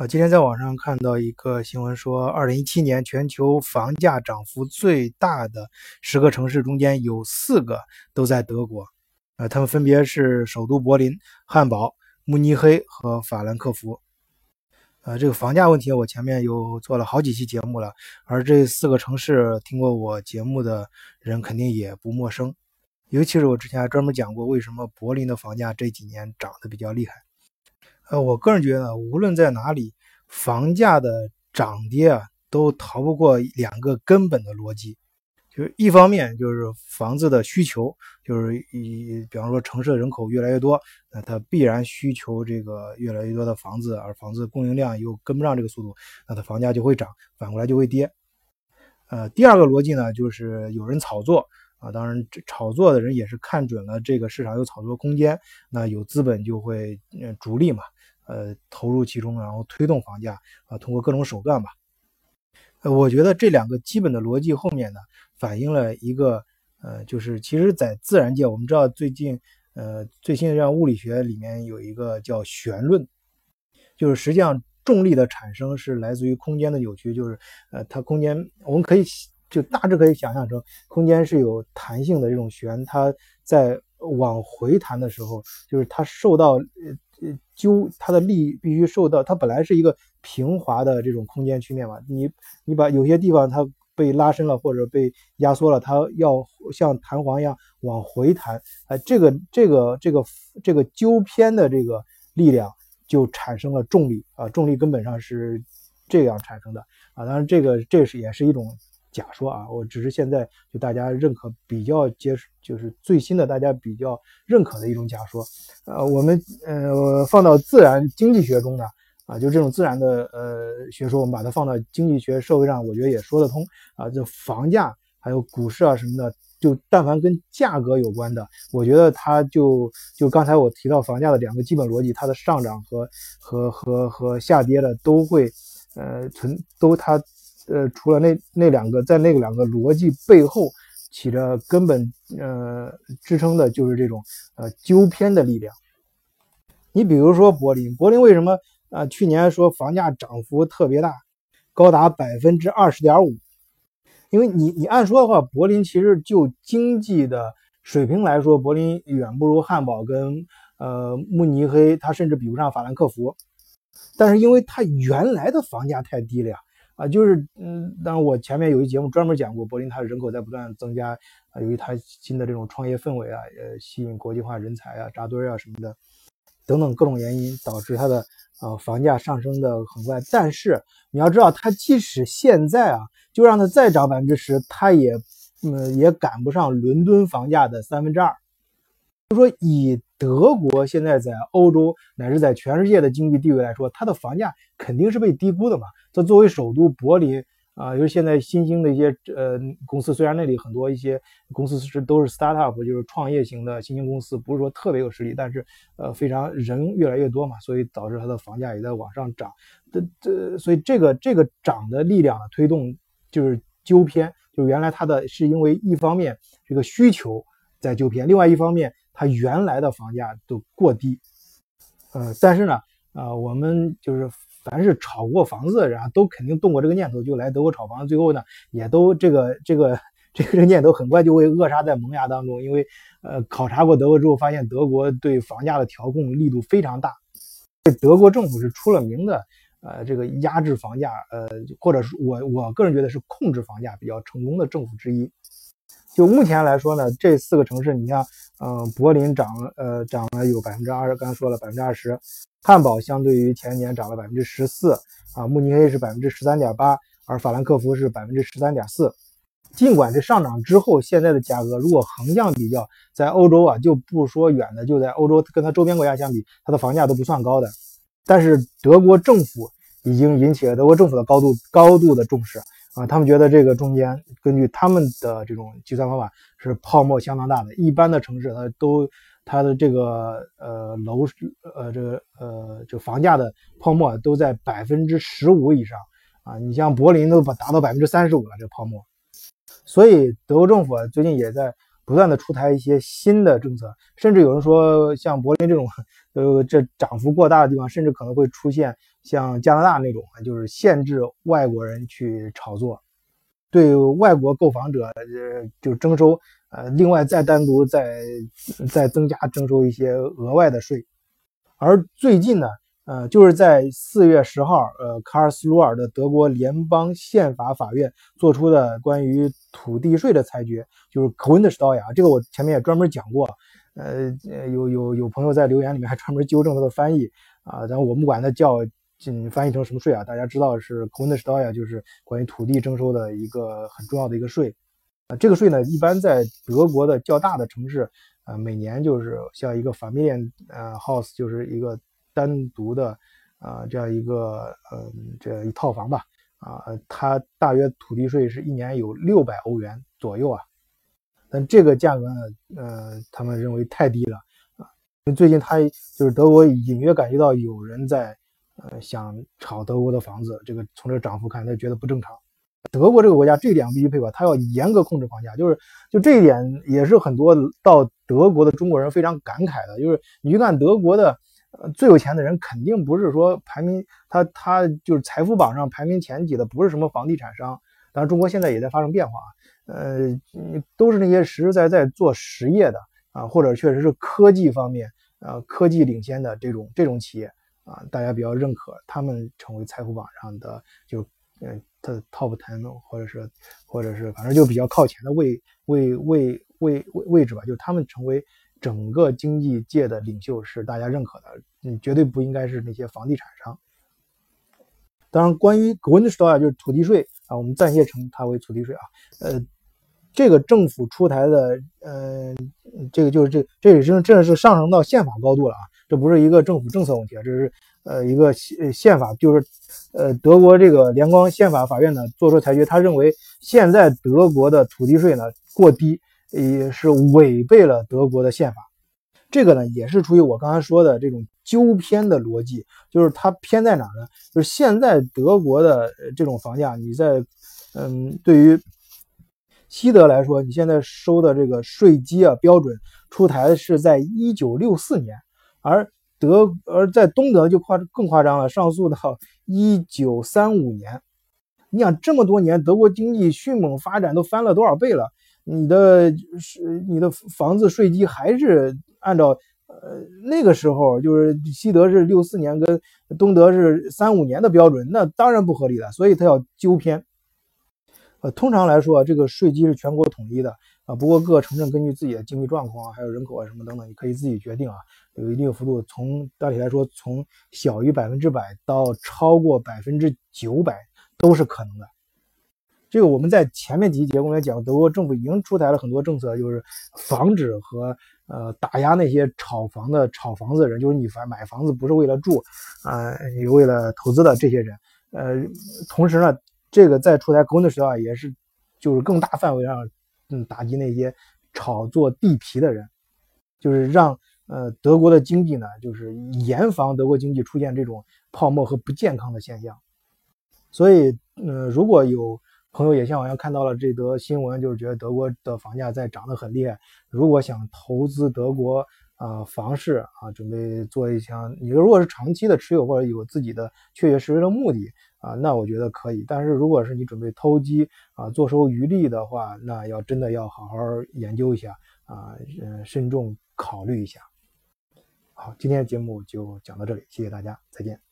啊，今天在网上看到一个新闻，说二零一七年全球房价涨幅最大的十个城市中间有四个都在德国，啊，他们分别是首都柏林、汉堡、慕尼黑和法兰克福。呃，这个房价问题我前面有做了好几期节目了，而这四个城市听过我节目的人肯定也不陌生，尤其是我之前还专门讲过为什么柏林的房价这几年涨得比较厉害。呃，我个人觉得，无论在哪里，房价的涨跌啊，都逃不过两个根本的逻辑，就是一方面就是房子的需求，就是以比方说城市人口越来越多，那它必然需求这个越来越多的房子，而房子供应量又跟不上这个速度，那它房价就会涨，反过来就会跌。呃，第二个逻辑呢，就是有人炒作啊，当然炒作的人也是看准了这个市场有炒作空间，那有资本就会呃逐利嘛。呃，投入其中，然后推动房价啊，通过各种手段吧。呃，我觉得这两个基本的逻辑后面呢，反映了一个呃，就是其实，在自然界，我们知道最近呃最新的这样物理学里面有一个叫弦论，就是实际上重力的产生是来自于空间的扭曲，就是呃它空间我们可以就大致可以想象成空间是有弹性的这种弦，它在往回弹的时候，就是它受到呃。揪它的力必须受到，它本来是一个平滑的这种空间曲面嘛，你你把有些地方它被拉伸了或者被压缩了，它要像弹簧一样往回弹，哎，这个这个这个这个纠偏的这个力量就产生了重力啊，重力根本上是这样产生的啊，当然这个这是也是一种。假说啊，我只是现在就大家认可比较接，就是最新的大家比较认可的一种假说。呃，我们呃放到自然经济学中呢，啊，就这种自然的呃学说，我们把它放到经济学社会上，我觉得也说得通啊。就房价还有股市啊什么的，就但凡跟价格有关的，我觉得它就就刚才我提到房价的两个基本逻辑，它的上涨和和和和下跌的都会呃存都它。呃，除了那那两个，在那个两个逻辑背后起着根本呃支撑的，就是这种呃纠偏的力量。你比如说柏林，柏林为什么啊去年说房价涨幅特别大，高达百分之二十点五？因为你你按说的话，柏林其实就经济的水平来说，柏林远不如汉堡跟呃慕尼黑，它甚至比不上法兰克福。但是因为它原来的房价太低了呀。啊，就是，嗯，当然我前面有一节目专门讲过，柏林它的人口在不断增加，啊，由于它新的这种创业氛围啊，呃，吸引国际化人才啊，扎堆啊什么的，等等各种原因，导致它的呃房价上升的很快。但是你要知道，它即使现在啊，就让它再涨百分之十，它也，嗯，也赶不上伦敦房价的三分之二。就说以德国现在在欧洲乃至在全世界的经济地位来说，它的房价肯定是被低估的嘛。这作为首都柏林啊，尤其现在新兴的一些呃公司，虽然那里很多一些公司是都是 startup，就是创业型的新兴公司，不是说特别有实力，但是呃非常人越来越多嘛，所以导致它的房价也在往上涨。这这，所以这个这个涨的力量推动就是纠偏，就是原来它的是因为一方面这个需求在纠偏，另外一方面它原来的房价都过低。呃，但是呢，啊我们就是。凡是炒过房子的人啊，都肯定动过这个念头，就来德国炒房。最后呢，也都这个这个这个念头很快就会扼杀在萌芽当中。因为呃，考察过德国之后，发现德国对房价的调控力度非常大。德国政府是出了名的，呃，这个压制房价，呃，或者是我我个人觉得是控制房价比较成功的政府之一。就目前来说呢，这四个城市，你像，嗯，柏林涨了，呃，涨了有百分之二，刚才说了百分之二十。汉堡相对于前年涨了百分之十四，啊，慕尼黑是百分之十三点八，而法兰克福是百分之十三点四。尽管这上涨之后，现在的价格如果横向比较，在欧洲啊，就不说远的，就在欧洲跟它周边国家相比，它的房价都不算高的。但是德国政府已经引起了德国政府的高度高度的重视啊，他们觉得这个中间根据他们的这种计算方法是泡沫相当大的，一般的城市它都。它的这个呃楼呃这个呃这房价的泡沫都在百分之十五以上啊，你像柏林都达到百分之三十五了这泡沫，所以德国政府最近也在不断的出台一些新的政策，甚至有人说像柏林这种呃，这涨幅过大的地方，甚至可能会出现像加拿大那种，就是限制外国人去炒作，对外国购房者呃就征收呃另外再单独再再增加征收一些额外的税。而最近呢，呃，就是在四月十号，呃，卡尔斯鲁尔的德国联邦宪法法院做出的关于土地税的裁决，就是科温的刀呀，这个我前面也专门讲过。呃，有有有朋友在留言里面还专门纠正他的翻译啊，但我们管它叫嗯翻译成什么税啊？大家知道是 k o n d s t a r 就是关于土地征收的一个很重要的一个税啊。这个税呢，一般在德国的较大的城市啊，每年就是像一个 Family 呃 house，就是一个单独的啊这样一个嗯这一套房吧啊，它大约土地税是一年有六百欧元左右啊。但这个价格呢，呃，他们认为太低了啊。最近他就是德国隐约感觉到有人在，呃，想炒德国的房子。这个从这个涨幅看，他觉得不正常。德国这个国家这一点必须配合，他要严格控制房价。就是就这一点也是很多到德国的中国人非常感慨的。就是你去看德国的，呃，最有钱的人肯定不是说排名他他就是财富榜上排名前几的，不是什么房地产商。当然，中国现在也在发生变化啊。呃，都是那些实实在在做实业的啊，或者确实是科技方面啊，科技领先的这种这种企业啊，大家比较认可，他们成为财富榜上的就嗯，他的 top ten 或者是或者是反正就比较靠前的位位位位位位置吧，就他们成为整个经济界的领袖是大家认可的，嗯，绝对不应该是那些房地产商。当然，关于 g r u n s t e 就是土地税啊，我们暂且称它为土地税啊，呃。这个政府出台的，呃，这个就是这，这已经这是上升到宪法高度了啊！这不是一个政府政策问题啊，这是呃一个宪宪法，就是呃德国这个联邦宪法法院呢做出裁决，他认为现在德国的土地税呢过低，也是违背了德国的宪法。这个呢也是出于我刚才说的这种纠偏的逻辑，就是它偏在哪呢？就是现在德国的这种房价，你在嗯对于。西德来说，你现在收的这个税基啊标准出台是在一九六四年，而德而在东德就夸更夸张了，上诉到一九三五年。你想这么多年，德国经济迅猛发展，都翻了多少倍了？你的是你的房子税基还是按照呃那个时候就是西德是六四年跟东德是三五年的标准，那当然不合理了，所以他要纠偏。呃，通常来说，这个税基是全国统一的啊。不过各个城镇根据自己的经济状况，还有人口啊什么等等，你可以自己决定啊。有一定幅度，从大体来说，从小于百分之百到超过百分之九百都是可能的。这个我们在前面几期节目也讲，德国政府已经出台了很多政策，就是防止和呃打压那些炒房的炒房子的人，就是你反买房子不是为了住啊，你为了投资的这些人。呃，同时呢。这个在出台格的时候啊，也是就是更大范围上，嗯，打击那些炒作地皮的人，就是让呃德国的经济呢，就是严防德国经济出现这种泡沫和不健康的现象。所以，呃，如果有朋友也像我一样看到了这则新闻，就是觉得德国的房价在涨得很厉害，如果想投资德国啊房市啊，准备做一项，你如果是长期的持有或者有自己的确确实实的目的。啊，那我觉得可以，但是如果是你准备投机啊，坐收渔利的话，那要真的要好好研究一下啊，嗯，慎重考虑一下。好，今天的节目就讲到这里，谢谢大家，再见。